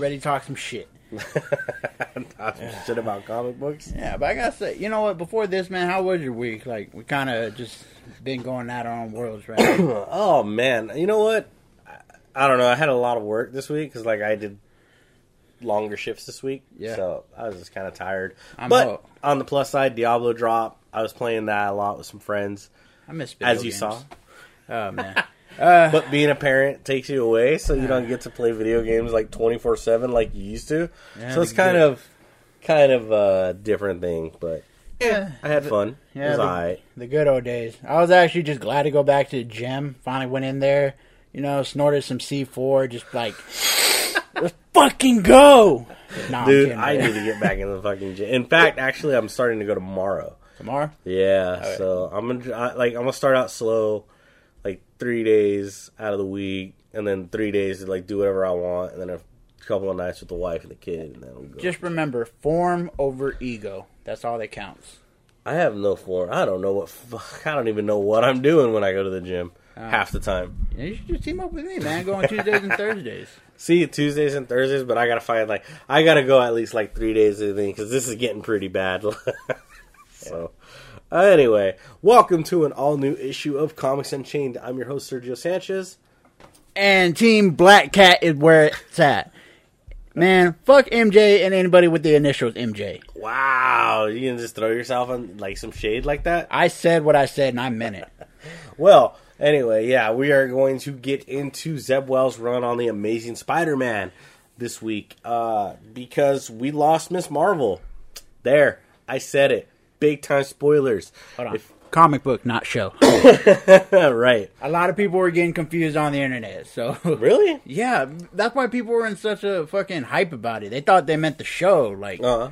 ready to talk some shit. Talk some shit about comic books. Yeah, but I gotta say, you know what? Before this, man, how was your week? Like, we kind of just been going at our own worlds, right? Oh man, you know what? I, I don't know. I had a lot of work this week because like I did longer shifts this week. Yeah. So I was just kind of tired. I'm but out. on the plus side, Diablo drop. I was playing that a lot with some friends, I miss as you games. saw. Oh man. Uh, But being a parent takes you away, so you don't get to play video games like twenty four seven like you used to. Yeah, so it's kind good- of, kind of a different thing. But yeah, I had fun. Yeah, it was the- alright. the good old days. I was actually just glad to go back to the gym. Finally went in there, you know, snorted some C4, just like, let's fucking go. Nah, Dude, kidding, I man. need to get back in the fucking gym. In fact, actually, I'm starting to go tomorrow. Tomorrow? Yeah, right. so I'm gonna I, like I'm gonna start out slow, like three days out of the week, and then three days to like do whatever I want, and then a couple of nights with the wife and the kid, and then we'll go. Just remember, form over ego. That's all that counts. I have no form. I don't know what. Fuck, I don't even know what I'm doing when I go to the gym Uh. half the time. You should just team up with me, man. Go on Tuesdays and Thursdays. See Tuesdays and Thursdays, but I gotta find like I gotta go at least like three days a thing because this is getting pretty bad. so, uh, anyway, welcome to an all new issue of Comics Unchained. I'm your host Sergio Sanchez. And Team Black Cat is where it's at. Man, fuck MJ and anybody with the initials MJ. Wow, you can just throw yourself on like some shade like that. I said what I said and I meant it. Well, anyway, yeah, we are going to get into Zeb Wells' run on the Amazing Spider-Man this week uh, because we lost Miss Marvel. There, I said it. Big time spoilers. Hold on. If- Comic book, not show. right. A lot of people were getting confused on the internet, so Really? yeah, that's why people were in such a fucking hype about it. They thought they meant the show, like Uh,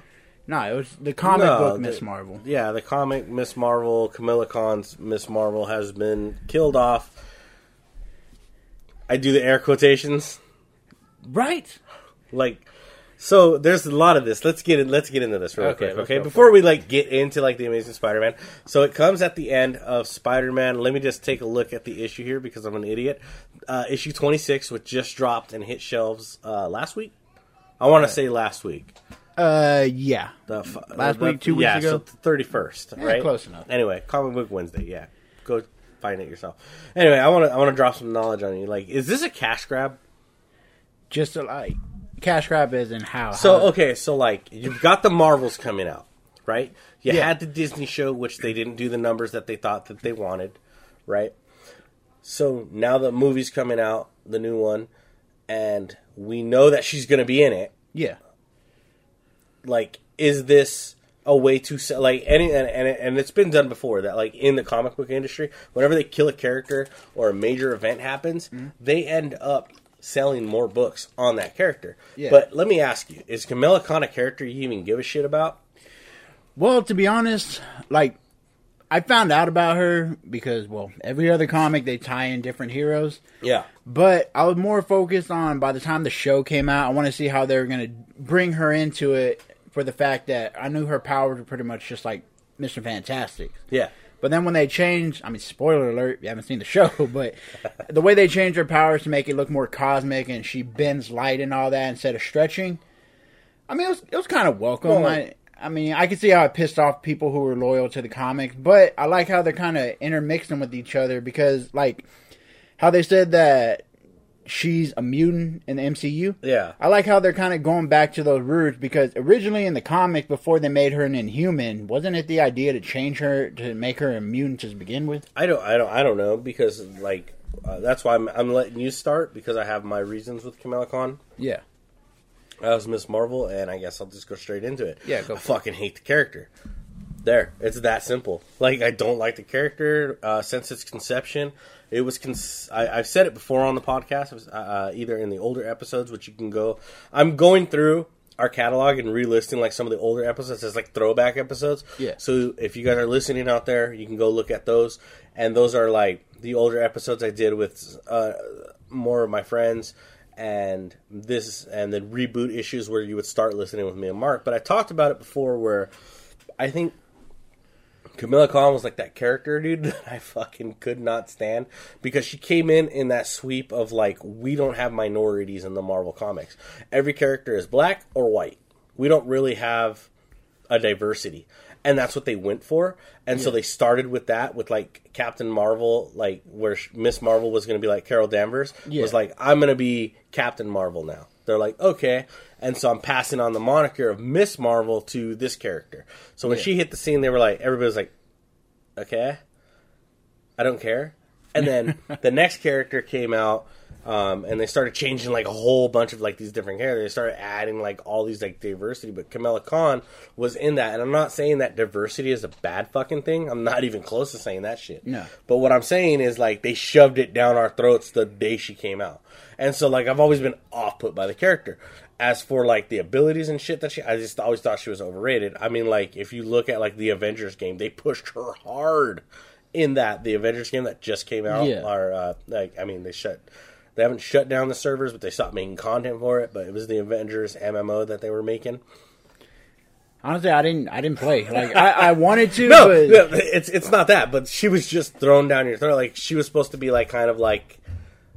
no, it was the comic No, book Miss Marvel. yeah, the comic Miss Marvel, Kamala Khan's Miss Marvel has been killed off. I do the air quotations. Right? like so there's a lot of this. Let's get in let's get into this real Okay, quick okay? before we like get into like the amazing spider-man so it comes at the end of spider-man. Let me just take a look at the issue here because i'm an idiot. Uh, issue 26 which just dropped and hit shelves uh, last week? I want to say last week. Uh, yeah. the f- Last the- week, two weeks yeah, ago? so 31st Yeah, right? close enough. anyway comic book wednesday yeah. Go find it yourself. Anyway i want to i want to drop some knowledge on you. Like is this a cash grab? Just to, like cash grab is in how. So how- okay, so like you've got the Marvels coming out, right? You Yeah. had the Disney show, which they didn't do the numbers that they thought that they wanted, right? So now the movie's coming out, the new one, and we know that she's going to be in it. yeah, Like, is this a way to sell? Like, any and, and and it's been done before that, like in the comic book industry, whenever they kill a character or a major event happens, Mm-hmm. they end up selling more books on that character. Yeah. But let me ask you: Is Kamala Khan a character you even give a shit about? Well, to be honest, like I found out about her because well, every other comic they tie in different heroes. Yeah. But I was more focused on by the time the show came out, I want to see how they were going to bring her into it for the fact that I knew her powers were pretty much just like Mr. Fantastic. Yeah. But then when they changed, I mean, spoiler alert, you haven't seen the show, but the way they changed her powers to make it look more cosmic and she bends light and all that instead of stretching, I mean, it was, it was kind of welcome. Well, I, I mean, I could see how it pissed off people who were loyal to the comics, but I like how they're kind of intermixing with each other because, like, how they said that she's a mutant in the MCU. Yeah. I like how they're kind of going back to those roots because originally in the comic, before they made her an Inhuman, wasn't it the idea to change her to make her a mutant to begin with? I don't. I don't. I don't know because like uh, that's why I'm, I'm letting you start because I have my reasons with Kamala Khan Yeah. I was Miss Marvel, and I guess I'll just go straight into it. Yeah, go I for it. fucking hate the character. There, it's that simple. Like I don't like the character uh, since its conception. It was. Cons- I, I've said it before on the podcast, was, uh, either in the older episodes, which you can go. I'm going through our catalog and relisting like some of the older episodes as like throwback episodes. Yeah. So if you guys are listening out there, you can go look at those, and those are like the older episodes I did with uh, more of my friends and this and the reboot issues where you would start listening with me and Mark. But I talked about it before where I think Kamala Khan was like that character, dude, that I fucking could not stand because she came in in that sweep of like, we don't have minorities in the Marvel comics. Every character is black or white. We don't really have a diversity. And that's what they went for. And so they started with that, with like Captain Marvel, like where Miss Marvel was going to be like Carol Danvers, Yeah. was like, I'm going to be Captain Marvel now. They're like, okay. And so I'm passing on the moniker of Miss Marvel to this character. So when Yeah. she hit the scene, they were like, everybody was like, okay, I don't care. And then the next character came out, um, and they started changing like a whole bunch of like these different characters. They started adding like all these like diversity. But Kamala Khan was in that, and I'm not saying that diversity is a bad fucking thing. I'm not even close to saying that shit. No. But what I'm saying is like they shoved it down our throats the day she came out, and so like I've always been off put by the character. As for like the abilities and shit that she, I just always thought she was overrated. I mean, like if you look at like the Avengers game, they pushed her hard in that the Avengers game that just came out. Yeah. Or uh, like I mean, they shut, they haven't shut down the servers, but they stopped making content for it. But it was the Avengers MMO that they were making. Honestly, I didn't. I didn't play. Like I, I wanted to, No, but no, it's it's not that, but she was just thrown down your throat. Like she was supposed to be like kind of like,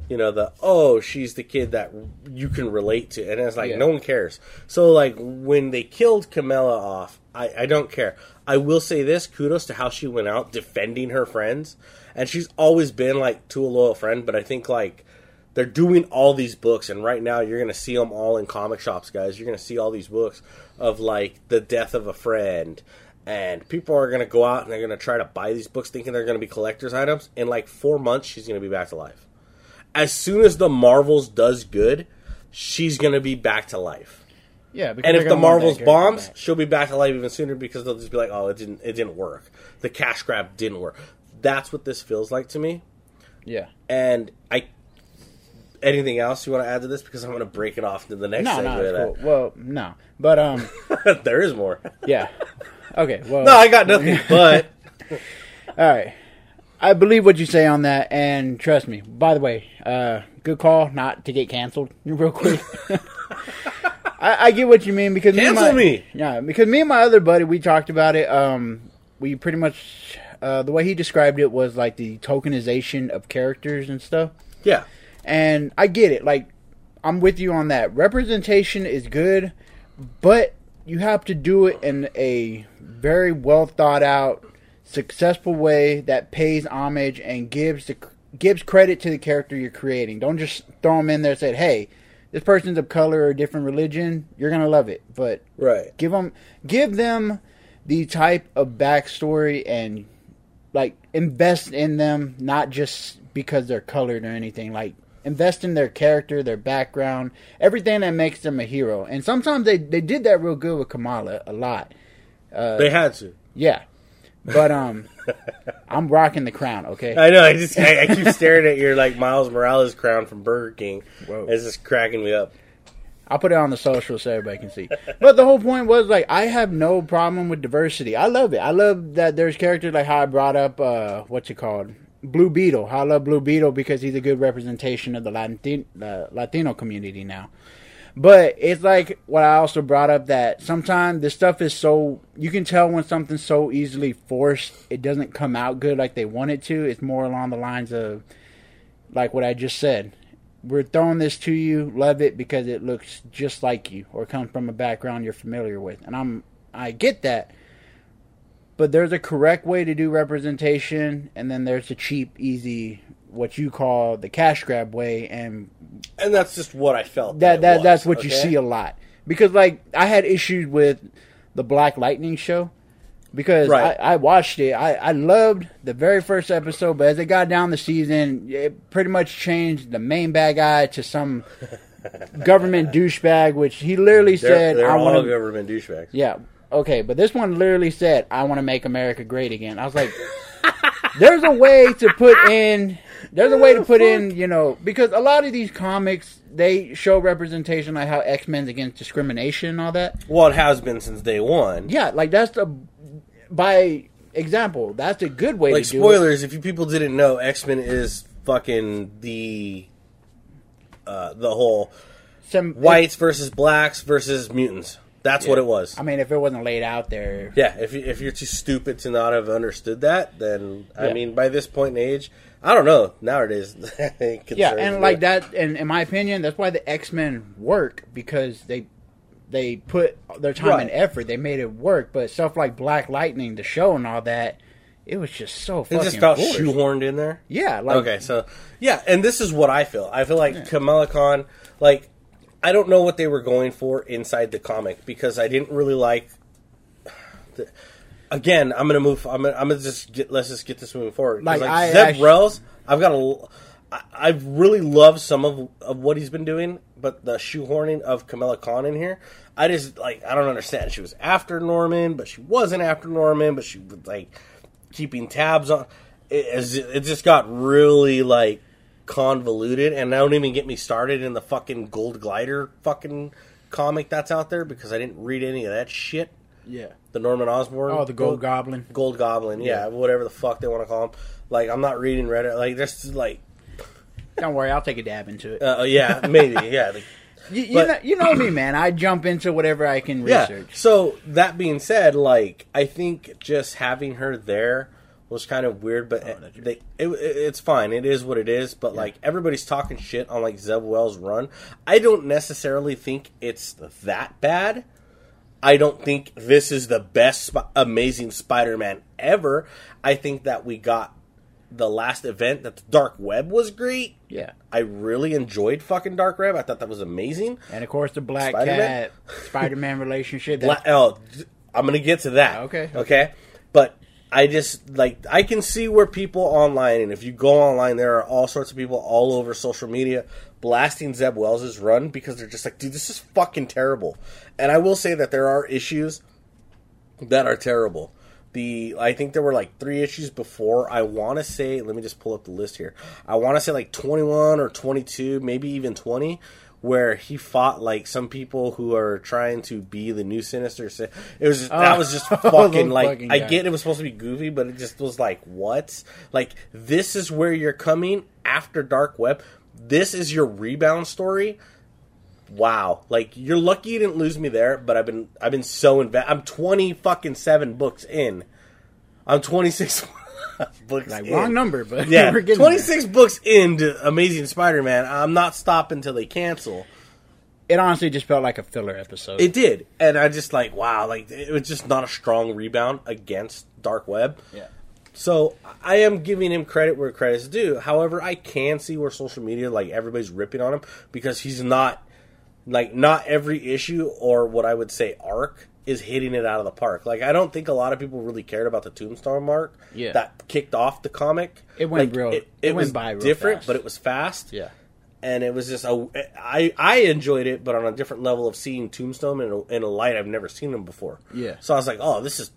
you know, the oh she's the kid that you can relate to, and it's like Yeah. no one cares. So like when they killed Kamala off, I I don't care. I will say this: kudos to how she went out defending her friends, and she's always been like to a loyal friend. But I think like they're doing all these books and right now you're going to see them all in comic shops guys you're going to see all these books of like the death of a friend and people are going to go out and they're going to try to buy these books thinking they're going to be collector's items in like four months she's going to be back to life as soon as the marvels does good she's going to be back to life yeah. because and if the gonna want that marvels bombs she'll be back to life even sooner because they'll just be like oh it didn't it didn't work the cash grab didn't work that's what this feels like to me yeah. and I. Anything else you want to add to this? Because I'm going to break it off to the next No, segment no, cool. Well, no, but um, there is more. yeah. Okay. Well, No, I got nothing. But All right. I believe what you say on that, and trust me. By the way, uh, good call not to get canceled real quick. I, I get what you mean because Cancel me, and my, me. Yeah, because me and my other buddy we talked about it. Um, we pretty much uh, the way he described it was like the tokenization of characters and stuff. yeah, And I get it. Like, I'm with you on that. Representation is good, but you have to do it in a very well thought out, successful way that pays homage and gives the gives credit to the character you're creating. Don't just throw them in there and say, "Hey, this person's of color or a different religion. You're gonna love it." But right. give them give them the type of backstory and like invest in them not just because they're colored or anything like invest in their character their background everything that makes them a hero and sometimes they they did that real good with kamala a lot they had to. yeah but um i'm rocking the crown okay I know. I just I, I keep staring at your like Miles Morales crown from Burger King. Whoa. It's just cracking me up. I'll put it on the social so everybody can see. But the whole point was like I have no problem with diversity. I love it. I love that there's characters like how I brought up uh what's it called? Blue Beetle. I love Blue Beetle because he's a good representation of the Latin the Latino community now. But it's like what I also brought up that sometimes this stuff is so you can tell when something's so easily forced, it doesn't come out good like they want it to. It's more along the lines of like what I just said. We're throwing this to you, love it because it looks just like you or comes from a background you're familiar with. And I'm I get that. But there's a correct way to do representation and then there's a cheap, easy what you call the cash grab way and And that's just what I felt. that that was, that's what you see a lot because like I had issues with the Black Lightning show because Right. I, I watched it. I, I loved the very first episode, but as it got down the season, it pretty much changed the main bad guy to some government douchebag, which he literally They're, said, they're "I want to." government douchebags. Yeah, okay, but this one literally said, "I want to make America great again." I was like, "There's a way to put in." There's a way to put in, you know, because a lot of these comics they show representation like how X Men's against discrimination and all that. Well, it has been since day one. Yeah, like that's the by example, that's a good way like to do it. spoilers, if you people didn't know, X Men is fucking the uh, the whole Some whites versus blacks versus mutants. That's what it was. I mean, if it wasn't laid out there, Yeah, if you, if you're too stupid to not have understood that, then I mean, by this point in age, I don't know. Nowadays, yeah, and me. like that, and in my opinion, that's why the X Men work because they they put their time and effort. They made it work. But stuff like Black Lightning, the show, and all that, it was just so It just felt forced. shoehorned in there. Yeah, like okay, so yeah, and this is what I feel. I feel like Kamala Khan, like I don't know what they were going for inside the comic because I didn't really like. The, again, I'm gonna move. I'm gonna, I'm gonna just get. Let's just get this moving forward. Like, like, I Zeb actu- Wells, I've got a. I- I've really loved some of of what he's been doing, but the shoehorning of Kamala Khan in here, I just like I don't understand. She was after Norman, but she wasn't after Norman, but she was like keeping tabs on. It, it just got really like convoluted, and don't even get me started in the fucking Gold Glider fucking comic that's out there because I didn't read any of that shit. yeah. The Norman Osborn, Oh, the Gold Goblin. Gold Goblin, yeah, whatever the fuck they want to call him. Like I'm not reading Reddit. Like there's like, Don't worry, I'll take a dab into it. uh, yeah, maybe, yeah. Like, you, you, but- know, you know me, man. I jump into whatever I can Yeah. research. So that being said, like I think just having her there was kind of weird, but Oh, that's they, it, it- it's fine. It is what it is. But like everybody's talking shit on like Zeb Wells' run. I don't necessarily think it's that bad. I don't think this is the best, Sp- amazing Spider-Man ever. I think that we got the last event that the Dark Web was great. Yeah. I really enjoyed fucking Dark Web. I thought that was amazing. And of course, the Black Spider-Man? Cat Spider Man relationship. Bla- That, oh, I'm gonna get to that. Okay. Okay. But I just like I can see where people online, and if you go online, there are all sorts of people all over social media blasting Zeb Wells's run because they're just like, dude, this is fucking terrible. And I will say that there are issues that are terrible. The I think there were like three issues before. I want to say, let me just pull up the list here. I want to say like 21 or 22, maybe even 20, where he fought like some people who are trying to be the new Sinister. Sin- It was just, that ah, was just fucking like fucking I get it was supposed to be goofy, but it just was like what? Like this is where you're coming after Dark Web. This is your rebound story wow like you're lucky you didn't lose me there but i've been i've been so invested i'm 20 fucking 7 books in i'm 26 books like in. wrong number, but yeah we're getting 26 books into amazing spider-man i'm not stopping till they cancel. It honestly just felt like a filler episode. it did and i just like wow like it was just not a strong rebound against dark web yeah. So I am giving him credit where credit's due. However, I can see where social media, like everybody's ripping on him because he's not, like, not every issue or what I would say arc is hitting it out of the park. Like, I don't think a lot of people really cared about the Tombstone mark Yeah. that kicked off the comic. It went Like, real- It, it it went was by real different, fast. but it was fast Yeah. and it was just a I I enjoyed it, but on a different level of seeing Tombstone in a, in a light I've never seen him before. Yeah. So I was like, oh, this is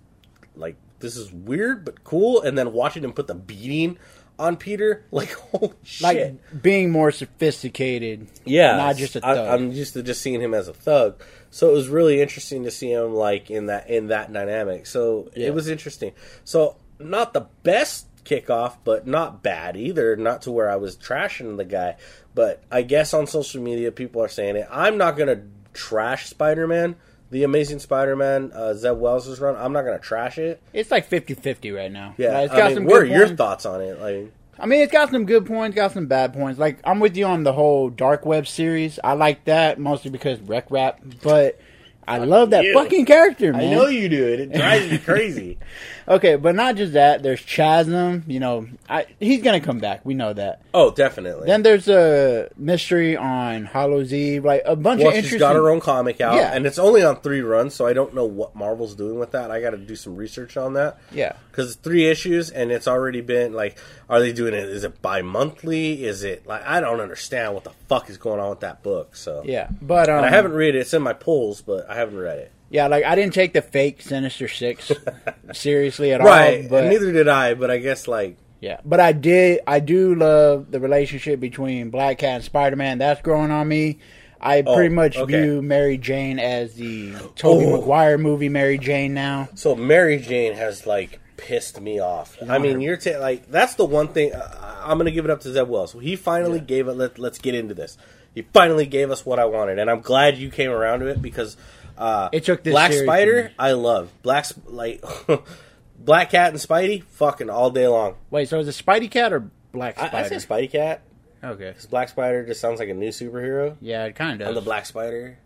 like this is weird but cool, and then watching him put the beating on Peter, like holy Like shit. being more sophisticated. Yeah, Not just a I- thug. I'm used to just seeing him as a thug, so it was really interesting to see him like in that in that dynamic. So Yeah. it was interesting. So not the best kickoff, but not bad either. Not to where I was trashing the guy, but I guess on social media people are saying it. I'm not gonna trash Spider Man, the Amazing Spider Man, uh, Zeb Wells' run. I'm not gonna trash it. It's like 50-50 right now. Yeah, Like, it's I got mean, some what are your points. thoughts on it? Like, I mean, it's got some good points, got some bad points. Like I'm with you on the whole Dark Web series. I like that mostly because Rec Rap, but I love that you. fucking character, man. I know you do it. It drives me crazy. Okay, but not just that. There's Chasm. You know, I, he's gonna come back. We know that. Oh, definitely. Then there's a mystery on Hallows' Eve, like a bunch Well, of she's interesting. got her own comic out, Yeah. and it's only on three runs, so I don't know what Marvel's doing with that. I got to do some research on that. Yeah. Because it's three issues, and it's already been like, are they doing it? Is it bi-monthly? Is it like I don't understand what the fuck is going on with that book. So Yeah, but um, I haven't read it. It's in my polls, but I haven't read it. Yeah, like I didn't take the fake Sinister Six seriously at Right, all. But and neither did I. But I guess like yeah, but I did. I do love the relationship between Black Cat and Spider Man. That's growing on me. I Oh, pretty much okay. view Mary Jane as the Tobey Oh. Maguire movie Mary Jane now. So Mary Jane has like pissed me off. I mean, you're ta- like that's the one thing uh, I'm going to give it up to Zeb Wells. He finally gave it. Let, let's get into this. He finally gave us what I wanted, and I'm glad you came around to it because Uh, It took this Black Spider. I love Black like Black Cat and Spidey. Fucking all day long. Wait, so is it Spidey Cat or Black Spider? I say Spidey Cat. okay. 'cause Black Spider just sounds like a new superhero. Yeah, it kind of I'm the Black Spider.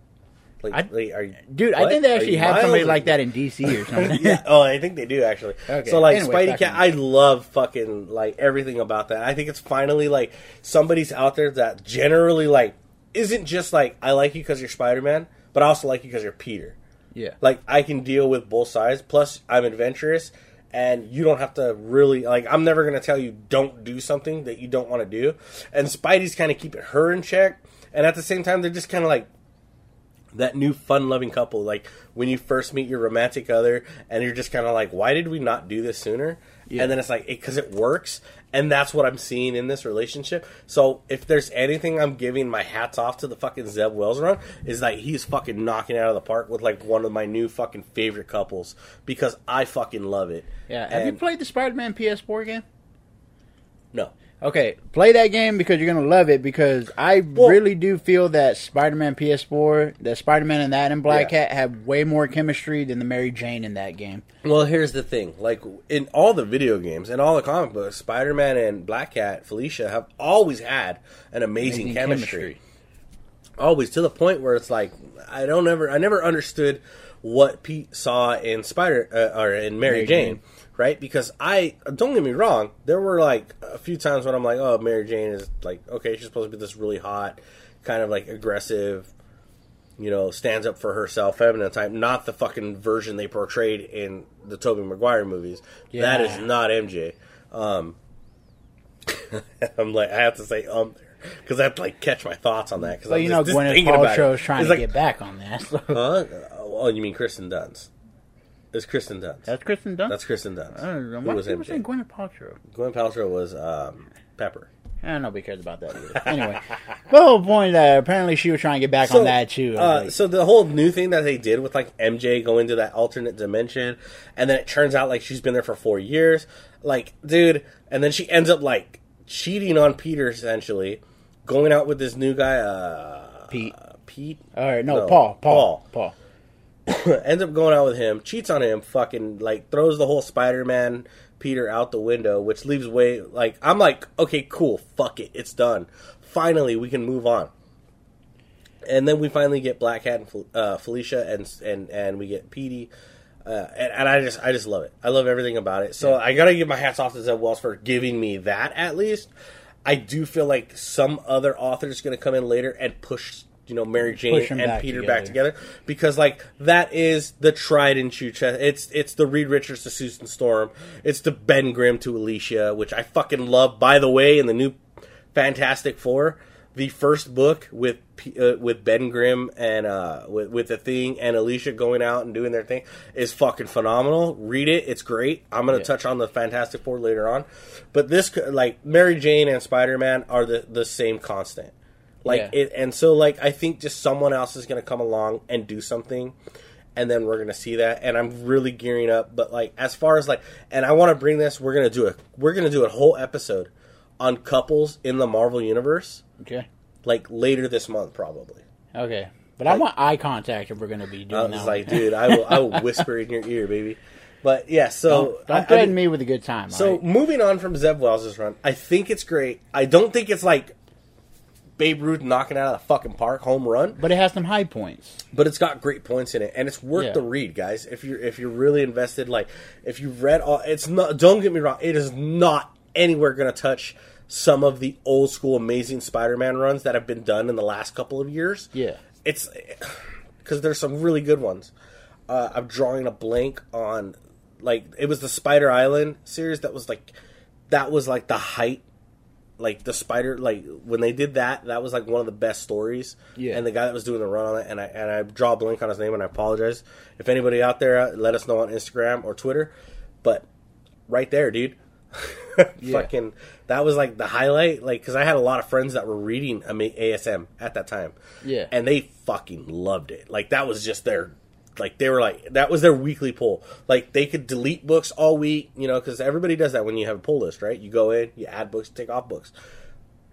Like, I- like, are you, Dude, I think they actually have somebody or- like that in DC or something. yeah. Oh, I think they do actually. Okay. So like Anyways, Spidey Cat, I love fucking like everything about that. I think it's finally like somebody's out there that generally like isn't just like I like you because you're Spider Man, but I also like you because you're Peter. yeah. Like I can deal with both sides. Plus, I'm adventurous, and you don't have to really like. I'm never gonna tell you don't do something that you don't want to do. And Spidey's kind of keeping her in check, and at the same time, they're just kind of like that new fun-loving couple. Like when you first meet your romantic other, and you're just kind of like, why did we not do this sooner? Yeah. And then it's like because it works. And that's what I'm seeing in this relationship. So if there's anything I'm giving my hats off to the fucking Zeb Wells run, is that he's fucking knocking out of the park with like one of my new fucking favorite couples because I fucking love it. Yeah. Have you played the Spider-Man PS4 game? No. Okay, play that game because you're gonna love it. Because I Well- really do feel that Spider-Man PS4, that Spider-Man and that and Black Yeah. Cat have way more chemistry than the Mary Jane in that game. Well, here's the thing. Like in all the video games and all the comic books, Spider-Man and Black Cat, Felicia have always had an amazing, Amazing chemistry. Always to the point where it's like I don't ever I never understood what Pete saw in Spider uh, or in Mary, Mary Jane, Jane. Right? Because I don't get me wrong, there were like a few times when I'm like, oh, Mary Jane is like okay, she's supposed to be this really hot, kind of like aggressive, you know, stands up for herself, feminine type, not the fucking version they portrayed in the Tobey Maguire movies. That is not MJ. Um, I'm like, I have to say um there because I have to like catch my thoughts on that. Because But you know, Gwyneth Paltrow's trying to get back on that. So. Huh? Oh, you mean Kristen Dunst? It's Kristen Dunst. That's Kristen Dunst. That's Kristen Dunst. I don't know. Who Why was people saying MJ? Gwyneth Paltrow? Gwen Paltrow was um, Pepper. I don't know. Nobody cares about that either. Anyway, the whole point that apparently she was trying to get back on that too. I was Uh, like, so the whole new thing that they did with like MJ going to that alternate dimension, and then it turns out like she's been there for four years, like dude, and then she ends up like cheating on Peter essentially, going out with this new guy, uh, Pete. Pete, All right, no, no, Paul, Paul, Paul. ends up going out with him, cheats on him, fucking like throws the whole Spider-Man Peter out the window, which leaves way like I'm like, okay, cool, fuck it, it's done. Finally, we can move on. And then we finally get Black Hat and uh, Felicia, and and and we get Petey, uh, and, and I just I just love it. I love everything about it. So I gotta give my hats off to Zeb Wells for giving me that at least. I do feel like some other author's going to come in later and push, you know, Mary Jane and back Peter back together. together because, like, that is the tried and true. Ch- it's it's the Reed Richards to Susan Storm. It's the Ben Grimm to Alicia, which I fucking love. By the way, in the new Fantastic Four, the first book with uh, with Ben Grimm and uh, with with the thing and Alicia going out and doing their thing is fucking phenomenal. Read it; it's great. I'm gonna Yeah. touch on the Fantastic Four later on, but this like Mary Jane and Spider Man are the the same constant. Like Yeah. it, and so like I think just someone else is gonna come along and do something, and then we're gonna see that. And I'm really gearing up. But like as far as like, and I want to bring this. We're gonna do a we're gonna do a whole episode on couples in the Marvel universe Okay, like later this month probably. okay. But I want eye contact if we're going to be I doing was that. like, dude, I will I will whisper in your ear, baby. But yeah, so don't, don't I- I mean- me with a good time. So alright? moving on from Zeb Wells' run, I think it's great. I don't think it's like Babe Ruth knocking out of the fucking park home run, but it has some high points. but it's got great points in it, and it's worth Yeah. the read, guys. If you're if you're really invested, like if you've read all, it's not. Don't get me wrong, it is not anywhere going to touch some of the old school Amazing Spider-Man runs that have been done in the last couple of years. Yeah. it's because there's some really good ones. Uh, I'm drawing a blank on like it was the Spider Island series that was like that was like the height like the spider like when they did that that was like one of the best stories. Yeah. and the guy that was doing the run on it and i and i draw a blank on his name and i apologize. If anybody out there uh, let us know on instagram or twitter. But right there dude. Fucking that was like the highlight. Like because i had a lot of friends that were reading asm at that time. Yeah. and they fucking loved it. Like that was just their like they were like that was their weekly pull like they could delete books all week you know because everybody does that when you have a pull list right you go in you add books take off books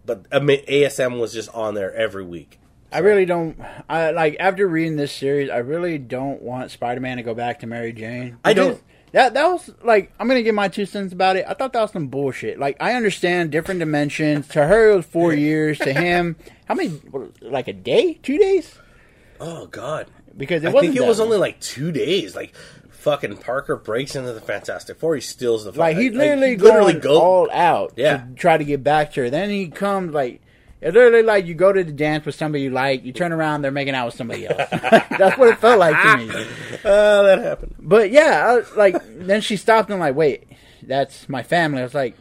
but asm was just on there every week I really don't. I like after reading this series. I really don't want Spider-Man to go back to Mary Jane. I don't. That that was like I'm gonna give my two cents about it. I thought that was some bullshit. Like I understand different dimensions. To her, it was four years. To him, how many? Like a day, two days? Oh God. Because it I wasn't think it was long. only like two days. Like fucking Parker breaks into the Fantastic Four. He steals the like like, literally, he literally go- all out Yeah. to try to get back to her. Then he comes like it's literally like you go to the dance with somebody you like, you turn around, they're making out with somebody else. That's what it felt like to me. Uh, that happened. But yeah, I, like then she stopped and like, wait, that's my family. I was like,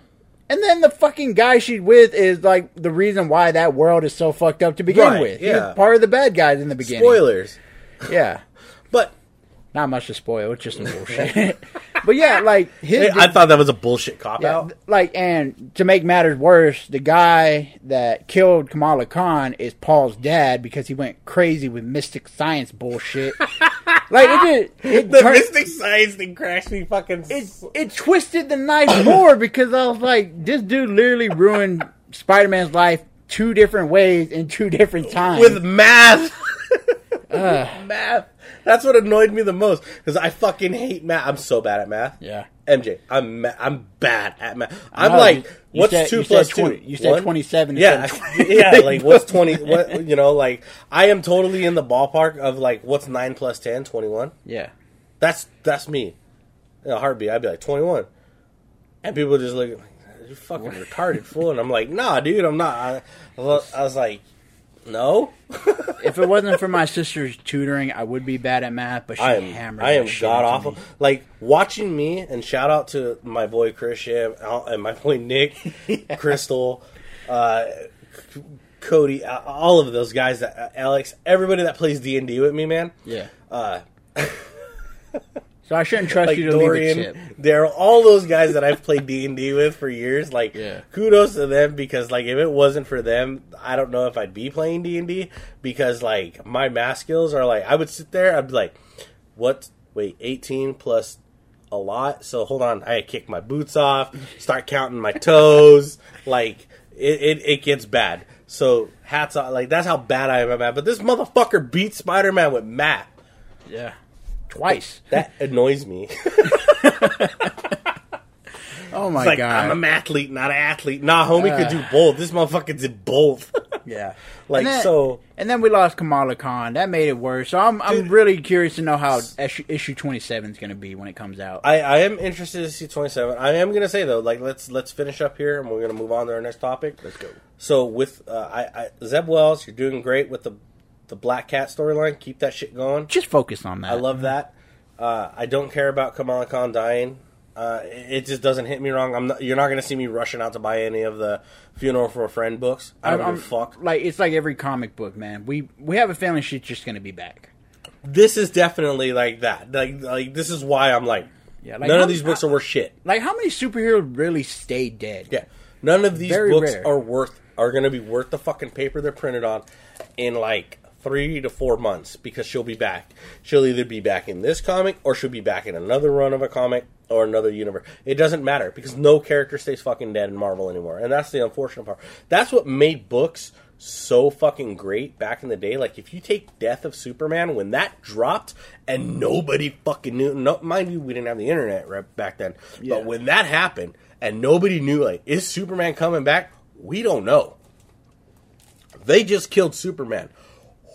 and then the fucking guy she's with is like the reason why that world is so fucked up to begin Right, with. He yeah. part of the bad guys in the beginning. Spoilers. Yeah. But Not much to spoil. It's just some bullshit. but yeah, like his. I thought that was a bullshit cop yeah, out. like, and to make matters worse, the guy that killed Kamala Khan is Paul's dad because he went crazy with mystic science bullshit. like it did. It The turned- Mystic Science thing crashed me fucking. it it twisted the knife more because I was like, this dude literally ruined Spider Man's life two different ways in two different times. with math. math. That's what annoyed me the most because I fucking hate math. I'm so bad at math. yeah. MJ, I'm ma- I'm bad at math. I'm know, like, you- what's said- two plus 20 two? you said 27 Yeah, instead yeah. Like, what's twenty? What you know? Like, I am totally in the ballpark of like, what's nine plus 10? 21? Yeah. That's that's me. In a heartbeat, I'd be like twenty one, and people just look like you're fucking retarded fool, and I'm like, nah, dude, I'm not. I, I was like, no, If it wasn't for my sister's tutoring, I would be bad at math, but she I am hammered I am god awful. Like watching me, and shout out to my boy Christian and my boy Nick, Crystal, uh, Cody, uh, all of those guys that uh, Alex, everybody that plays D and D with me, man. Yeah. Uh, So I shouldn't trust like you to leave a Dorian, tip. they're all those guys that I've played D and D with for years. Like, Yeah. kudos to them because like if it wasn't for them, I don't know if I'd be playing D and D because like my math skills are like I would sit there, I'd be like, what? Wait, eighteen plus a lot. So hold on, I kick my boots off, start counting my toes. like it, it, it gets bad. So hats off. Like that's how bad I am at math. But this motherfucker beat Spider Man with math. Yeah. Twice. That annoys me. Oh my It's like god. I'm a mathlete, not an athlete. Nah, homie could Uh. do both. This motherfucker did both. yeah. like And then- so. And then we lost Kamala Khan. That made it worse. So I'm I'm really curious to know how issue, issue 27 is going to be when it comes out. I, I am interested to see 27. I am gonna say though, like let's let's finish up here, and we're gonna move on to our next topic. Let's go. So with uh, I, I Zeb Wells, you're doing great with the the Black Cat storyline. Keep that shit going. Just focus on that. I love that. Uh, I don't care about Kamala Khan dying. Uh, it just doesn't hit me wrong. I'm not, you're not going to see me rushing out to buy any of the Funeral for a Friend books. I don't I'm- give a fuck. Like it's like every comic book, man. We we have a feeling she's just going to be back. This is definitely like that. Like, like this is why I'm like, Yeah, like none how- of these books are worth shit. Like how many superheroes really stay dead? Yeah, none of these Very books rare. are worth are going to be worth the fucking paper they're printed on in like three to four months because she'll be back. She'll either be back in this comic or she'll be back in another run of a comic or another universe. It doesn't matter because no character stays fucking dead in Marvel anymore, and that's the unfortunate part. That's what made books so fucking great back in the day. Like if you take Death of Superman when that dropped and nobody fucking knew. No, mind you, we didn't have the internet right back then, Yeah. but when that happened and nobody knew, like, is Superman coming back? We don't know. They just killed Superman.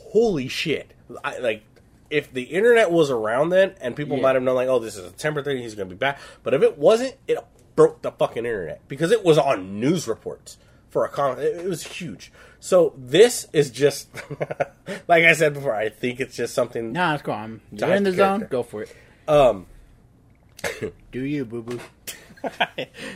Holy shit! I, like, if the internet was around then and people Yeah. might have known, like, oh, this is a temporary thing, he's going to be back. But if it wasn't, it broke the fucking internet because it was on news reports for a comic. It, was huge. So this is just, like I said before, I think it's just something. Nah, it's cool. I'm you're in the zone. Go for it. Um, Do you, boo boo?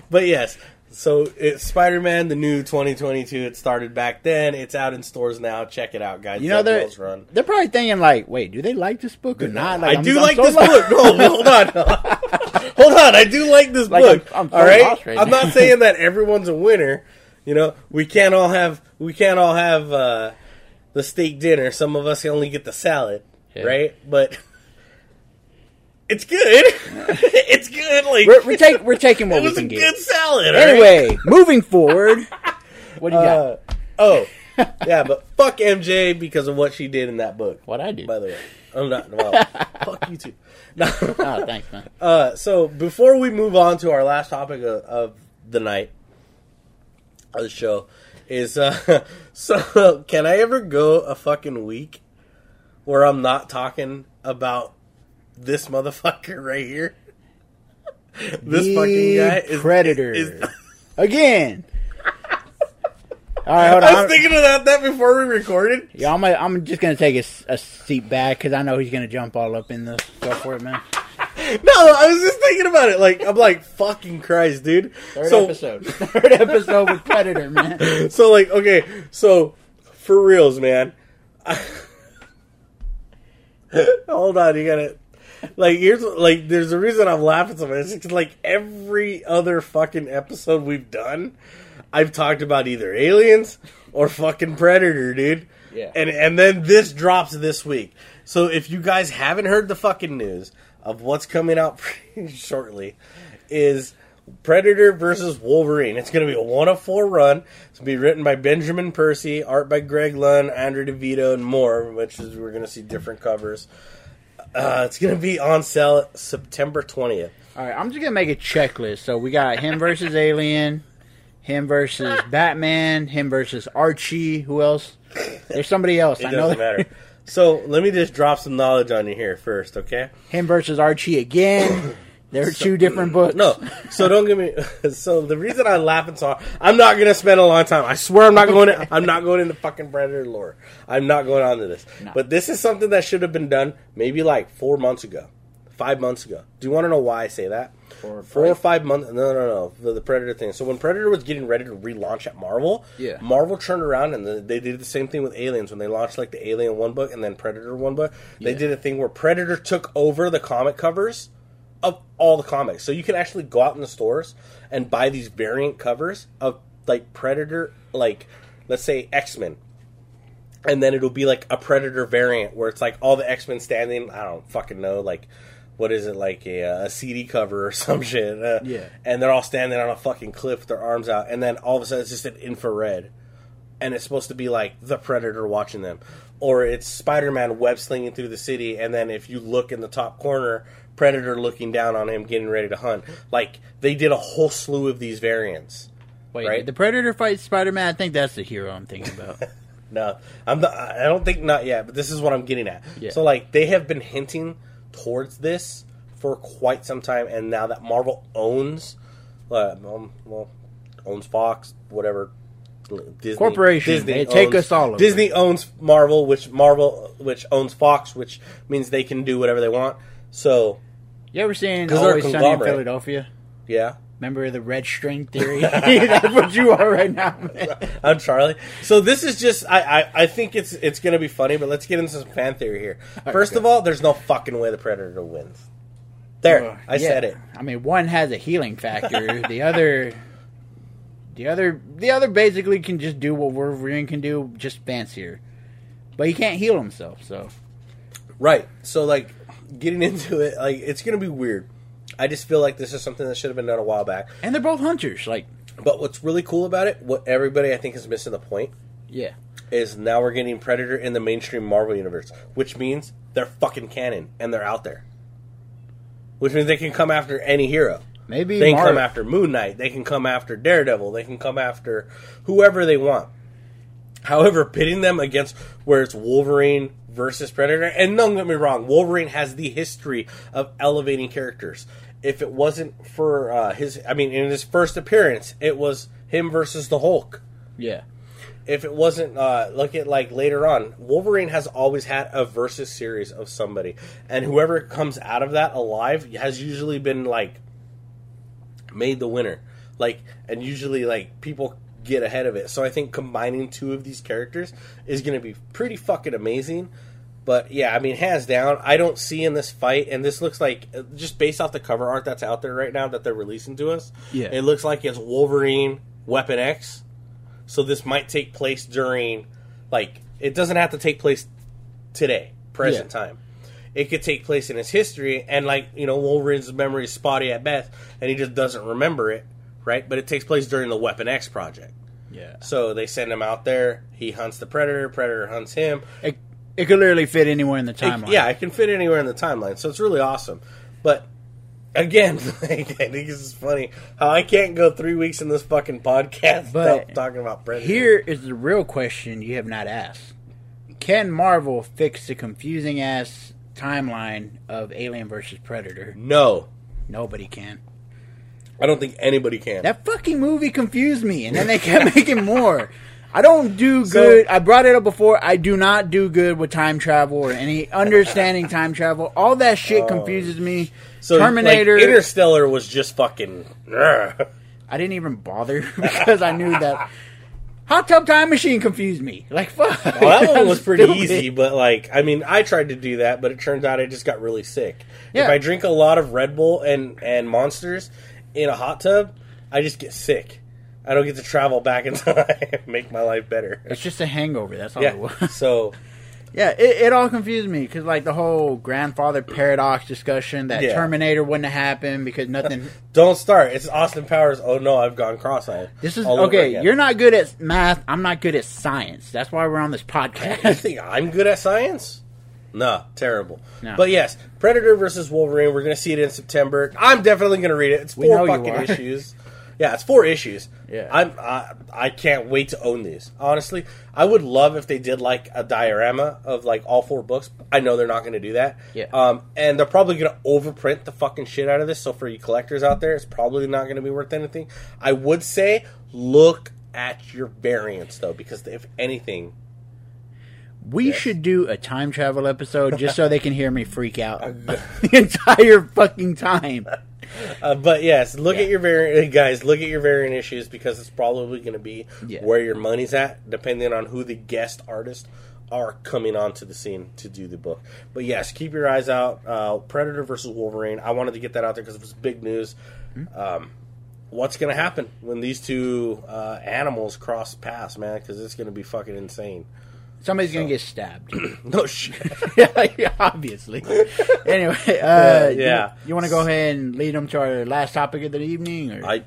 but yes, so it's Spider-Man, the new 2022. It started back then. It's out in stores now. Check it out, guys. You know they're run. they're probably thinking like, wait, do they like this book or not? Like, I I'm- do I'm like so this book. No, hold on, hold on. I do like this Like, book. I'm- I'm so right, lost right I'm not saying that everyone's a winner. You know, we can't all have we can't all have uh, the steak dinner. Some of us only get the salad, Yeah. right? But it's good. it's good. Like We're, we're, take, we're taking what it we was a can good get. salad. all right? Anyway, moving forward, what do you got? Uh, oh, yeah, but fuck MJ because of what she did in that book. What I did, By the way, I'm not. Well, fuck you too. No. Oh, thanks, man. Uh, so before we move on to our last topic of, of the night of the show, is uh, so can I ever go a fucking week where I'm not talking about this motherfucker right here? this The fucking guy is Predator. is- Again. All right, hold on. I was thinking about that before we recorded. Yeah, I'm, I'm just gonna take a seat back because I know he's gonna jump all up in the go for it, man. No, I was just thinking about it. Like I'm like fucking Christ, dude. Third so, episode, third episode with Predator, man. so like okay, so for reals, man. Hold on, you gotta like here's like there's a reason I'm laughing so much. It's like every other fucking episode we've done, I've talked about either aliens or fucking predator, dude. Yeah. And and then this drops this week. So if you guys haven't heard the fucking news of what's coming out pretty shortly, is Predator versus Wolverine. It's going to be a one of four run. It's going to be written by Benjamin Percy, art by Greg Land, Andrew Di Vito, and more. Which is we're going to see different covers. Uh, it's going to be on sale September twentieth. All right, I'm just gonna make a checklist. So we got him versus Alien, him versus Batman, him versus Archie. Who else? There's somebody else. It I know doesn't matter. So let me just drop some knowledge on you here first, okay? Him versus Archie again. There are two different uh, books. No, so don't give me. So the reason I laugh and so hard, I'm not gonna spend a long time. I swear I'm not going. To, I'm not going into fucking Predator lore. I'm not going on to this. No. But this is something that should have been done maybe like four months ago, five months ago. Do you want to know why I say that? For Four or five months. No, no, no. The, the Predator thing. So when Predator was getting ready to relaunch at Marvel, Yeah. Marvel turned around and the, they did the same thing with Aliens when they launched like the Alien one book and then Predator one book. They Yeah. did a thing where Predator took over the comic covers of all the comics. So you can actually go out in the stores and buy these variant covers of like Predator, like let's say X Men, and then it'll be like a Predator variant where it's like all the X Men standing. I don't fucking know, like what is it like a, a CD cover or some shit? Uh, Yeah. and they're all standing on a fucking cliff with their arms out, and then all of a sudden it's just an infrared and it's supposed to be like the predator watching them or it's spider-man web slinging through the city and then if you look in the top corner predator looking down on him getting ready to hunt like they did a whole slew of these variants Wait, right? the Predator fights Spider Man? I think that's the hero I'm thinking about. no i'm not, i don't think not yet but this is what i'm getting at Yeah. so like they have been hinting towards this for quite some time and now that marvel owns uh, um, well owns fox whatever Disney, Corporation. They take owns- us all over. Disney owns Marvel, which Marvel, which owns Fox, which means they can do whatever they want. So, You ever seen 'Cause they're Always Sunny in conglomerate. Philadelphia? yeah, Remember the red string theory? that's what you are right now, man. I'm Charlie. So this is just, I, I, I think it's it's going to be funny, but let's get into some fan theory here. First of all, there's no fucking way the Predator wins. There, Uh, I yeah. said it. I mean, one has a healing factor. the other, the other, the other basically can just do what Wolverine can do, just fancier. But he can't heal himself, so Right. So like getting into it, like it's to be weird. I just feel like this is something that should have been done a while back. and they're both hunters. Like, But what's really cool about it, what everybody I think is missing the point, yeah, is now we're getting Predator in the mainstream Marvel universe, which means they're fucking canon and they're out there. Which means they can come after any hero. maybe They can Mar- come after Moon Knight. They can come after Daredevil. They can come after whoever they want. However, pitting them against where it's Wolverine versus Predator, and don't get me wrong, Wolverine has the history of elevating characters. If it wasn't for uh, his, I mean, in his first appearance, it was him versus the Hulk. Yeah, if it wasn't uh, look at like later on wolverine has always had a versus series of somebody. And whoever comes out of that alive has usually been like made the winner. Like and usually like people get ahead of it so i think combining two of these characters is going to be pretty fucking amazing but yeah i mean hands down i don't see in this fight and this looks like just based off the cover art that's out there right now that they're releasing to us Yeah. it looks like it's wolverine weapon x so this might take place during, like, it doesn't have to take place today, present Yeah. time. It could take place in his history, and like you know, Wolverine's memory is spotty at best, and he just doesn't remember it, right? But it takes place during the Weapon X project. Yeah. So they send him out there. He hunts the predator. Predator hunts him. It, it could literally fit anywhere in the It- timeline. yeah, it can fit anywhere in the timeline. So it's really awesome. But again, like, I think this is funny how I can't go three weeks in this fucking podcast But without talking about predator. Here is the real question you have not asked: Can Marvel fix the confusing ass timeline of Alien versus Predator? no, Nobody can. I don't think anybody can. That fucking movie confused me, and then they kept making more. I don't do So- good. I brought it up before. I do not do good with time travel or any understanding time travel. All that shit oh, confuses me. Oh. so Terminator. like, Interstellar was just fucking. Ugh. I didn't even bother because I knew that. Hot Tub Time Machine confused me. Like fuck. Well, that one was pretty stupid. easy, but like, I mean, I tried to do that, but it turns out I just got really sick. Yeah. If I drink a lot of Red Bull and and monsters in a hot tub, I just get sick. I don't get to travel back in time and make my life better. It's just a hangover. That's all it Yeah. was. So Yeah, it, it all confused me because like the whole grandfather paradox discussion that Yeah. Terminator wouldn't have happened because nothing. don't start. It's Austin Powers. Oh no, I've gone cross-eyed. This is okay. You're not good at math. I'm not good at science. That's why we're on this podcast. You think I'm good at science? No, terrible. No. But yes, Predator versus Wolverine. We're going to see it in September. I'm definitely going to read it. It's We four you fucking are. issues. Yeah, it's four issues. Yeah. I'm. I, I can't wait to own these. Honestly, I would love if they did like a diorama of like all four books. I know they're not going to do that. Yeah. Um, and they're probably going to overprint the fucking shit out of this. So for you collectors out there, it's probably not going to be worth anything. I would say look at your variants though, because if anything, we should do a time travel episode just so they can hear me freak out the entire fucking time. Uh, but yes, look at your variant, guys. Look at your variant issues because it's probably going to be Yeah. where your money's at, depending on who the guest artists are coming onto the scene to do the book. But yes, keep your eyes out. Uh, Predator versus Wolverine. I wanted to get that out there because it was big news. Um, what's going to happen when these two uh, animals cross paths, man? Because it's going to be fucking insane. Somebody's gonna get stabbed. No shit. yeah, obviously. Anyway, uh, yeah. You, want to go ahead and lead them to our last topic of the evening? Or? I,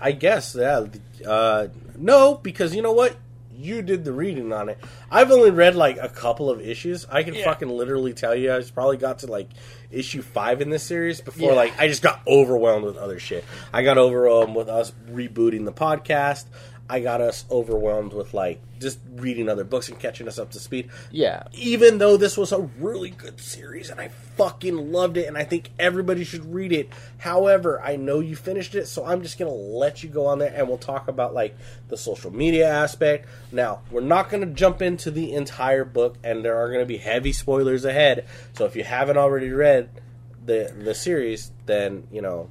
I guess yeah. Uh, no, because you know what? You did the reading on it. I've only read like a couple of issues. I can Yeah. fucking literally tell you, I probably got to like issue five in this series before Yeah. like I just got overwhelmed with other shit. I got overwhelmed with us rebooting the podcast. I got us overwhelmed with like just reading other books and catching us up to speed yeah. even though this was a really good series and I fucking loved it and I think everybody should read it. However, I know you finished it, so I'm just going to let you go on there and we'll talk about like the social media aspect. Now, we're not going to jump into the entire book and there are going to be heavy spoilers ahead. So if you haven't already read the the series, then, you know,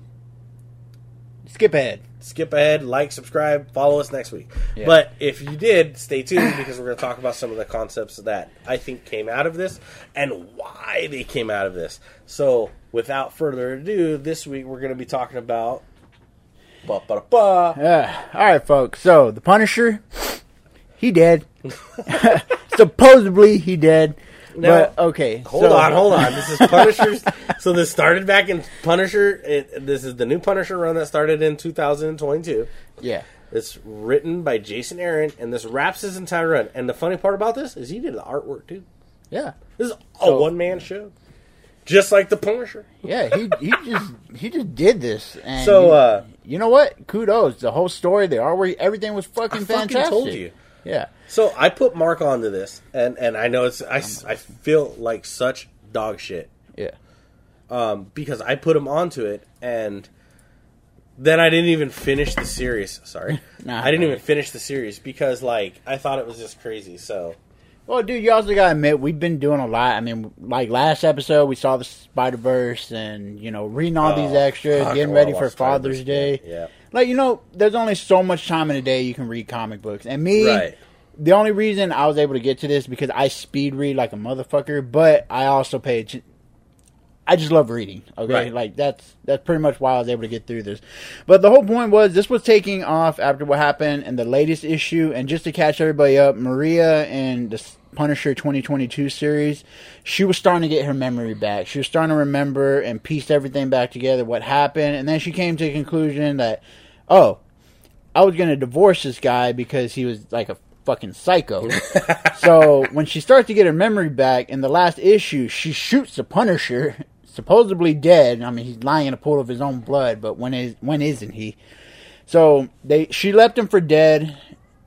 Skip ahead. skip ahead, like, subscribe, follow us next week. Yeah. But if you did, stay tuned because we're going to talk about some of the concepts that I think came out of this and why they came out of this. So, without further ado, this week we're going to be talking about. Ba, ba, ba. Uh, all right, folks. So the Punisher, he dead. Supposedly he dead. Now, but okay, Hold so- on, hold on. This is Punisher's. so this started back in Punisher. It, this is the new Punisher run that started in 2022. Yeah, It's written by Jason Aaron, and this wraps his entire run. And the funny part about this is he did the artwork too. yeah, This is a So- one man show, just like the Punisher. yeah. He he just he just did this. And So, you, uh, you know what? Kudos. The whole story, the artwork, everything was fucking I fucking fantastic. told you. Yeah, So I put Mark onto this, and and I know it's I, I feel like such dog shit yeah. um, because I put him onto it, and then I didn't even finish the series. Sorry, Nah. I didn't even finish the series because like I thought it was just crazy. So Well, dude, you also gotta admit we've been doing a lot. I mean, like last episode, we saw the Spider Verse, and you know, reading all these Oh, extras, getting ready for Father's Day. Yeah. Like you know, there's only so much time in a day you can read comic books, and me, Right. the only reason I was able to get to this because I speed read like a motherfucker, but I also pay. atten- I just love reading. Okay, Right. like that's that's pretty much why I was able to get through this. But the whole point was this was taking off after what happened in the latest issue, and just to catch everybody up, Maria and the Punisher 2022 series, she was starting to get her memory back. She was starting to remember and piece everything back together, what happened, and then she came to the conclusion that, oh, I was gonna divorce this guy because he was like a fucking psycho. so when she starts to get her memory back in the last issue, she shoots the Punisher, supposedly dead. I mean, he's lying in a pool of his own blood, but when is when isn't he? So they she left him for dead,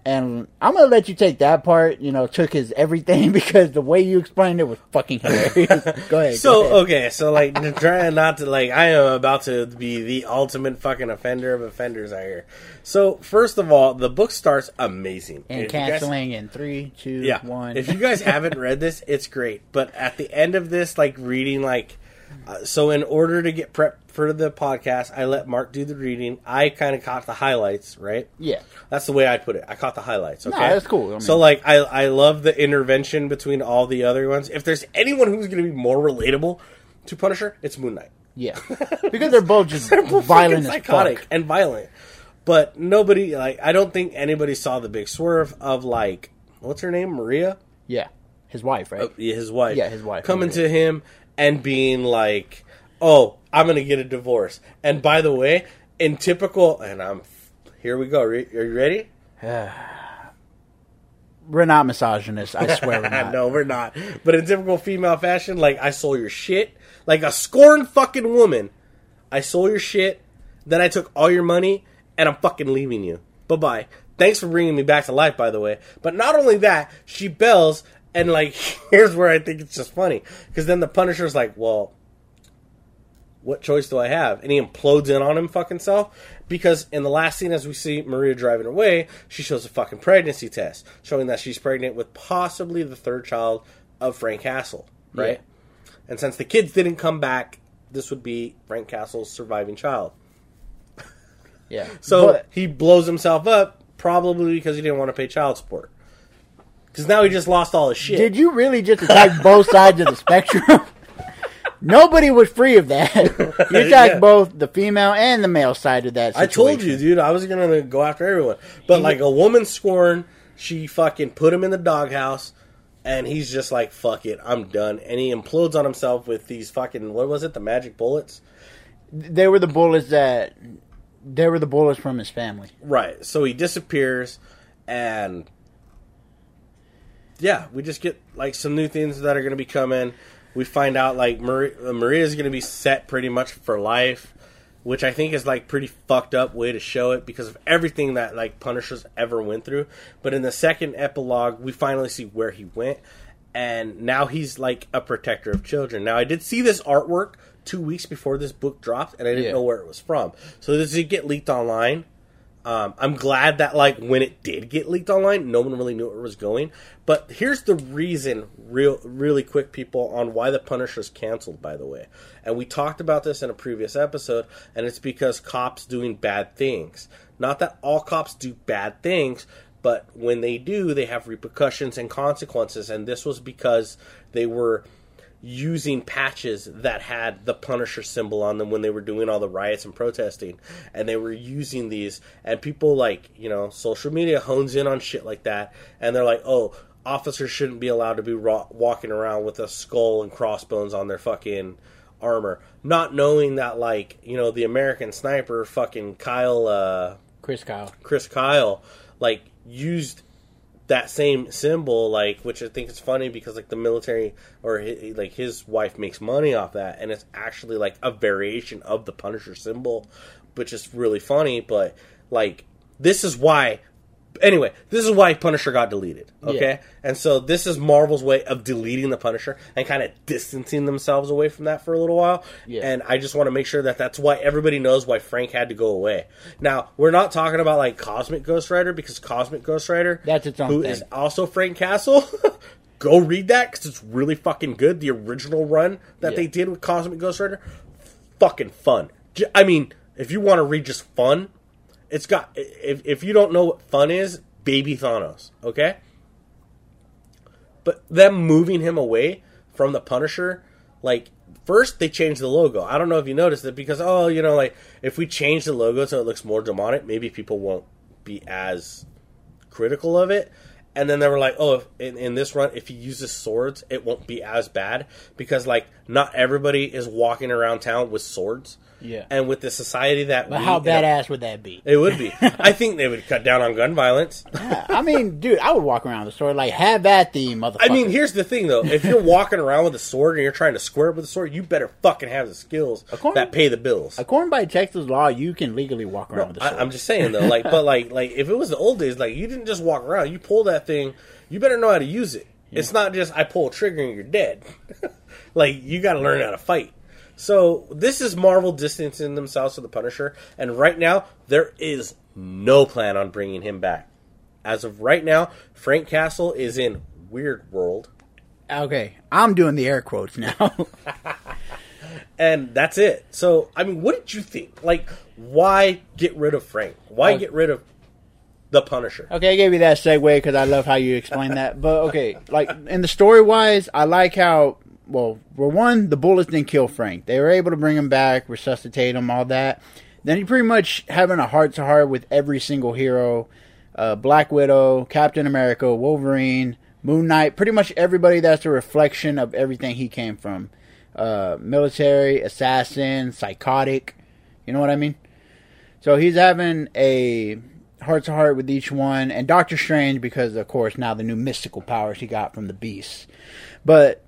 and I'm gonna let you take that part. You know, took his everything because the way you explained it was fucking hilarious. go ahead. So go ahead. okay, so like trying not to like I am about to be the ultimate fucking offender of offenders out here. So first of all, the book starts amazing. and If you guys- in three, two, yeah. one. If you guys haven't read this, it's great. But at the end of this, like reading, like, uh, so in order to get prep for the podcast, I let Mark do the reading. I kind of caught the highlights, right? yeah, That's the way I put it. I caught the highlights. Okay, that's cool. I mean- so like, I I love the intervention between all the other ones. If there's anyone who's going to be more relatable to Punisher, it's Moon Knight. yeah, because they're both just They're both violent as psychotic fuck. and violent. But nobody like I don't think anybody saw the big swerve of like what's her name Maria Yeah, his wife, right? Yeah, his wife. Yeah, his wife, Coming Maria. to him and being like, "Oh, I'm gonna get a divorce." And by the way, in typical, and I'm here we go. Re- Are you ready? We're not misogynists. I swear we're not. no, we're not. But in typical female fashion, like I stole your shit, like a scorned fucking woman. I stole your shit, then I took all your money, and I'm fucking leaving you. Bye bye. Thanks for bringing me back to life, by the way. But not only that, she bells, and like, here's where I think it's just funny. Because then the Punisher's like, well, what choice do I have? And he implodes in on him fucking self. Because in the last scene, as we see Maria driving away, she shows a fucking pregnancy test, showing that she's pregnant with possibly the third child of Frank Castle, right? And since the kids didn't come back, this would be Frank Castle's surviving child. Yeah. So But- he blows himself up, probably because he didn't want to pay child support. Because now he just lost all his shit. did you really just attack both sides of the spectrum? Nobody was free of that. You attacked Yeah. both the female and the male side of that. I told you, dude. I was gonna go after everyone, but like a woman scorn, she fucking put him in the doghouse, and he's just like, "Fuck it, I'm done." And he implodes on himself with these fucking what was it, the magic bullets? They were the bullets that. They were the bullets from his family. Right. So he disappears, and yeah, we just get like some new things that are going to be coming. We find out like Maria, uh, Maria's going to be set pretty much for life, which I think is like pretty fucked up way to show it because of everything that like Punisher's ever went through. But in the second epilogue, we finally see where he went, and now he's like a protector of children. Now I did see this artwork two weeks before this book dropped, and I didn't Yeah. know where it was from. So this did get leaked online. Um, I'm glad that like when it did get leaked online, no one really knew where it was going. But here's the reason, real really quick, people, on why the Punisher's canceled. By the way, and we talked about this in a previous episode, and it's because cops doing bad things. Not that all cops do bad things, but when they do, they have repercussions and consequences. And this was because they were using patches that had the Punisher symbol on them when they were doing all the riots and protesting. And they were using these, and people like, you know, social media hones in on shit like that. And they're like, oh, officers shouldn't be allowed to be ro- walking around with a skull and crossbones on their fucking armor. Not knowing that, like, you know, the American sniper, fucking Kyle, uh, Chris Kyle. Chris Kyle, like, used that same symbol, like, which I think is funny because like the military or hi like his wife makes money off that, and it's actually like a variation of the Punisher symbol, which is really funny. But like, this is why. Anyway, this is why Punisher got deleted. Okay, Yeah. and so this is Marvel's way of deleting the Punisher and kind of distancing themselves away from that for a little while. Yeah. And I just want to make sure that that's why everybody knows why Frank had to go away. Now, we're not talking about like Cosmic Ghost Rider because Cosmic Ghost Rider, That's its own who thing. is also Frank Castle. go read that because it's really fucking good. The original run that Yeah. they did with Cosmic Ghost Rider, fucking fun. I mean, if you want to read just fun, it's got. If if you don't know what fun is, Baby Thanos, okay. But them moving him away from the Punisher, like first they changed the logo. I don't know if you noticed it because oh, you know, like if we change the logo so it looks more demonic, maybe people won't be as critical of it. And then they were like, oh, in, in this run, if he uses swords, it won't be as bad because like not everybody is walking around town with swords. Yeah. And with the society that But we, how badass would that be? it would be. I think they would cut down on gun violence. Yeah, I mean, dude, I would walk around the store like, have at the motherfucker. I mean, here's the thing though: if you're walking around with a sword and you're trying to square with a sword, you better fucking have the skills According- that pay the bills. according by Texas law, you can legally walk around with a I, sword. I'm just saying though, like, but like, like if it was the old days, like you didn't just walk around, you pull that thing, you better know how to use it. It's not just I pull a trigger and you're dead. like you got to learn how to fight. So this is Marvel distancing themselves from the Punisher, and right now there is no plan on bringing him back. As of right now, Frank Castle is in Weird World, okay, I'm doing the air quotes now. and that's it. So I mean, what did you think? Like, why get rid of Frank? Why get rid of the Punisher? Okay, I gave you that segue because I love how you explain that. But okay, like in the story wise, I like how well, for one, the bullets didn't kill Frank. They were able to bring him back, resuscitate him, all that. Then you pretty much having a heart to heart with every single hero, uh, Black Widow, Captain America, Wolverine, Moon Knight, pretty much everybody that's a reflection of everything he came from. Uh, military, assassin, psychotic. You know what I mean? So he's having a heart to heart with each one, and Doctor Strange because, of course, now the new mystical powers he got from the Beast. But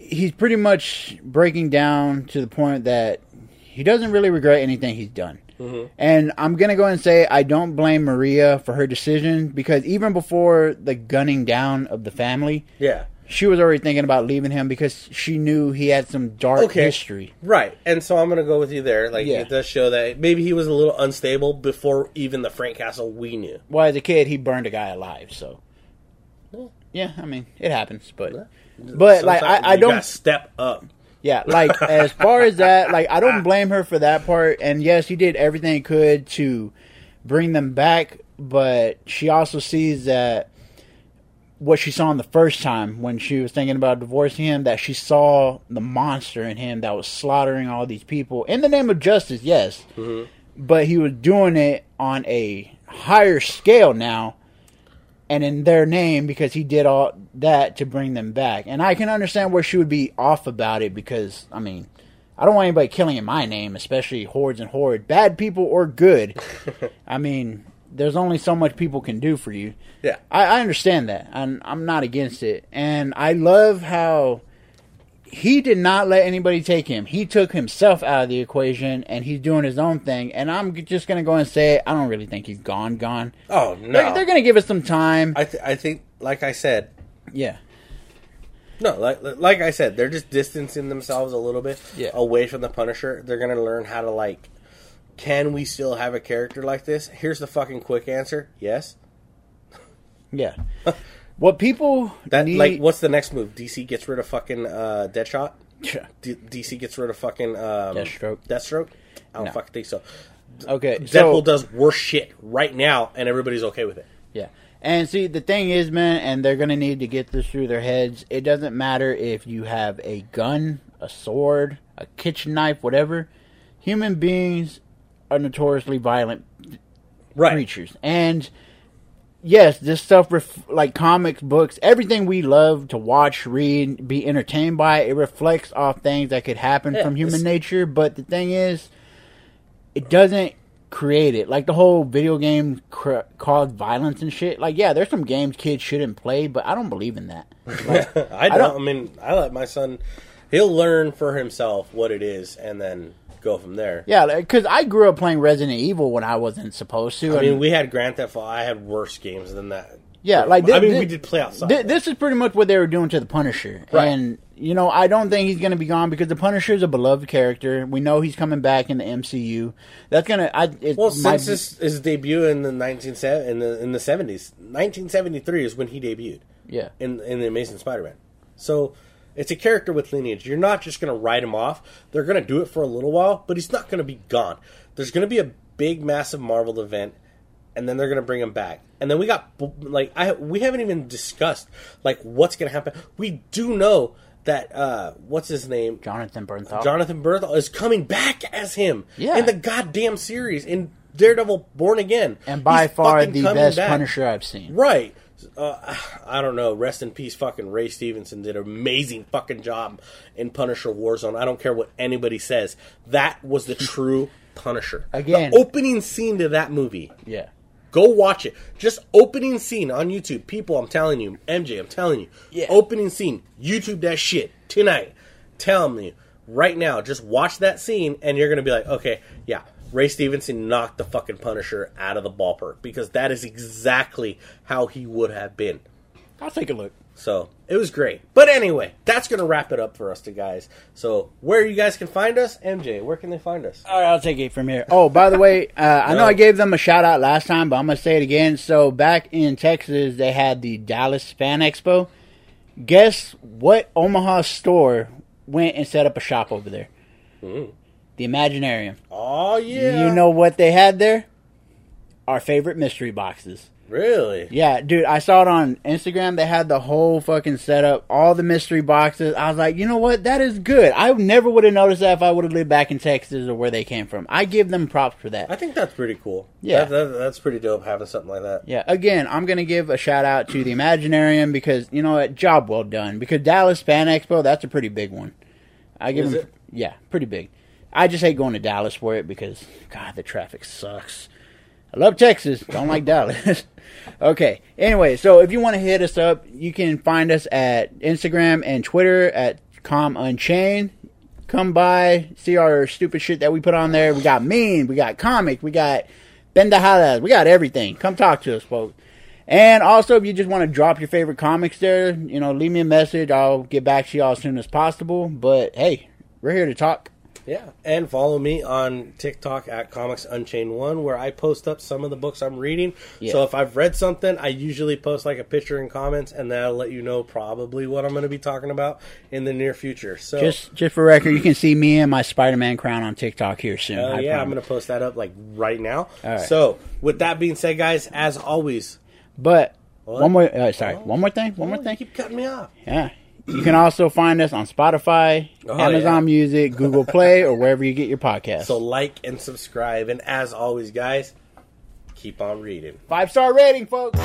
he's pretty much breaking down to the point that he doesn't really regret anything he's done. Mm-hmm. And I'm gonna go and say I don't blame Maria for her decision because even before the gunning down of the family, Yeah. she was already thinking about leaving him because she knew he had some dark Okay. history. Right, and so I'm gonna go with you there. Like Yeah. it does show that maybe he was a little unstable before even the Frank Castle we knew. Well, as a kid, he burned a guy alive. So, yeah, I mean, it happens. But, but like, I, I don't. step up. Yeah, like as far as that, like I don't blame her for that part. And yes, he did everything he could to bring them back, but she also sees that what she saw in the first time when she was thinking about divorcing him, that she saw the monster in him that was slaughtering all these people in the name of justice. Yes, mm-hmm. but he was doing it on a higher scale now and in their name because he did all that to bring them back. And I can understand where she would be off about it because, I mean, I don't want anybody killing in my name, especially hordes and horde, bad people or good. I mean, there's only so much people can do for you. Yeah. I, I understand that. I'm, I'm not against it. And I love how he did not let anybody take him. He took himself out of the equation and he's doing his own thing. And I'm just going to go and say, it, I don't really think he's gone, gone. Oh no! They're, they're going to give us some time. I th- I think, like I said, yeah. no, like like I said, they're just distancing themselves a little bit Yeah. away from the Punisher. They're gonna learn how to like. Can we still have a character like this? Here's the fucking quick answer: yes. Yeah. what people That need, like, what's the next move? DC gets rid of fucking uh, Deadshot. Yeah. D- DC gets rid of fucking um, Deathstroke. Deathstroke. I don't No. fucking think so. Okay, Deadpool so does worse shit right now, and everybody's okay with it. yeah, and see the thing is, man, and they're gonna need to get this through their heads. It doesn't matter if you have a gun, a sword, a kitchen knife, whatever. Human beings are notoriously violent Right. creatures, and yes, this stuff, ref- like comics, books, everything we love to watch, read, be entertained by, it reflects off things that could happen Yeah, from human nature. But the thing is, it doesn't create it. Like the whole video game cr- cause violence and shit. Like, yeah, there's some games kids shouldn't play, but I don't believe in that. I don't, I don't- mean, I let my son. He'll learn for himself what it is, and then go from there. Yeah, because I grew up playing Resident Evil when I wasn't supposed to. I mean, we had Grand Theft Auto. I had worse games than that. Yeah, like I mean, thi- we did play outside. Th- this is pretty much what they were doing to the Punisher, Right. and you know I don't think he's going to be gone because the Punisher is a beloved character. We know he's coming back in the MCU. That's gonna. I it well, since be- his, his debut in the nineteen in the in the seventies, nineteen seventy three is when he debuted yeah, in in the Amazing Spider Man. So it's a character with lineage. You're not just going to write him off. They're going to do it for a little while, but he's not going to be gone. There's going to be a big, massive Marvel event, and then they're going to bring him back. And then we got like I we haven't even discussed like what's going to happen. We do know that uh what's his name Jonathan Bernthal. Jonathan Bernthal is coming back as him Yeah. in the goddamn series in Daredevil Born Again. and by He's far the best back. Punisher I've seen. Right. uh, I don't know. Rest in peace, fucking Ray Stevenson did an amazing fucking job in Punisher Warzone. I don't care what anybody says. That was the true Punisher. Again. the opening scene to that movie. Yeah. Go watch it. Just opening scene on YouTube. People, I'm telling you, MJ, I'm telling you. Yeah. Opening scene. YouTube that shit tonight. Tell me right now. Just watch that scene, and you're gonna be like, okay, yeah. Ray Stevenson knocked the fucking Punisher out of the ballpark because that is exactly how he would have been. I'll take a look. So it was great. But anyway, that's gonna wrap it up for us, to guys. So where you guys can find us, MJ, where can they find us? All right, I'll take it from here. Oh, by the way, uh, I know I gave them a shout out last time, but I'm gonna say it again. So back in Texas, they had the Dallas Fan Expo. Guess what? Omaha store went and set up a shop over there. The Imaginarium. Oh yeah, You know what they had there? Our favorite mystery boxes. Really? Yeah, dude, I saw it on Instagram. They had the whole fucking setup, all the mystery boxes. I was like, you know what? That is good. I never would have noticed that if I would have lived back in Texas or where they came from. I give them props for that. I think that's pretty cool. Yeah. That- that- that's pretty dope having something like that. Yeah, again, I'm going to give a shout out to the Imaginarium because, you know what? Job well done. Because Dallas Fan Expo, that's a pretty big one. I give Is them, it? Yeah, pretty big. I just hate going to Dallas for it because, God, the traffic sucks. I love Texas, don't like Dallas. okay, anyway, so if you want to hit us up, you can find us at Instagram and Twitter at Com Unchained. Come by, see our stupid shit that we put on there. We got meme, we got comic, we got bendajadas, we got everything. Come talk to us, folks. And also, if you just want to drop your favorite comics there, you know, leave me a message. I'll get back to y'all as soon as possible. But hey, we're here to talk. Yeah, and follow me on TikTok at Comics Unchained One, where I post up some of the books I'm reading. Yeah. So if I've read something, I usually post like a picture and comments, and that'll let you know probably what I'm going to be talking about in the near future. So Just, just for record, you can see me and my Spider-Man crown on TikTok here soon. uh, yeah, I'm going to post that up like right now. Right. So with that being said, guys, as always, But What? one more, uh, sorry, one more thing, one more Oh, thing. you keep cutting me off. Yeah. You can also find us on Spotify, Oh, Amazon yeah. Music, Google Play, or wherever you get your podcast. So like and subscribe, and as always, guys, keep on reading. Five star rating, folks.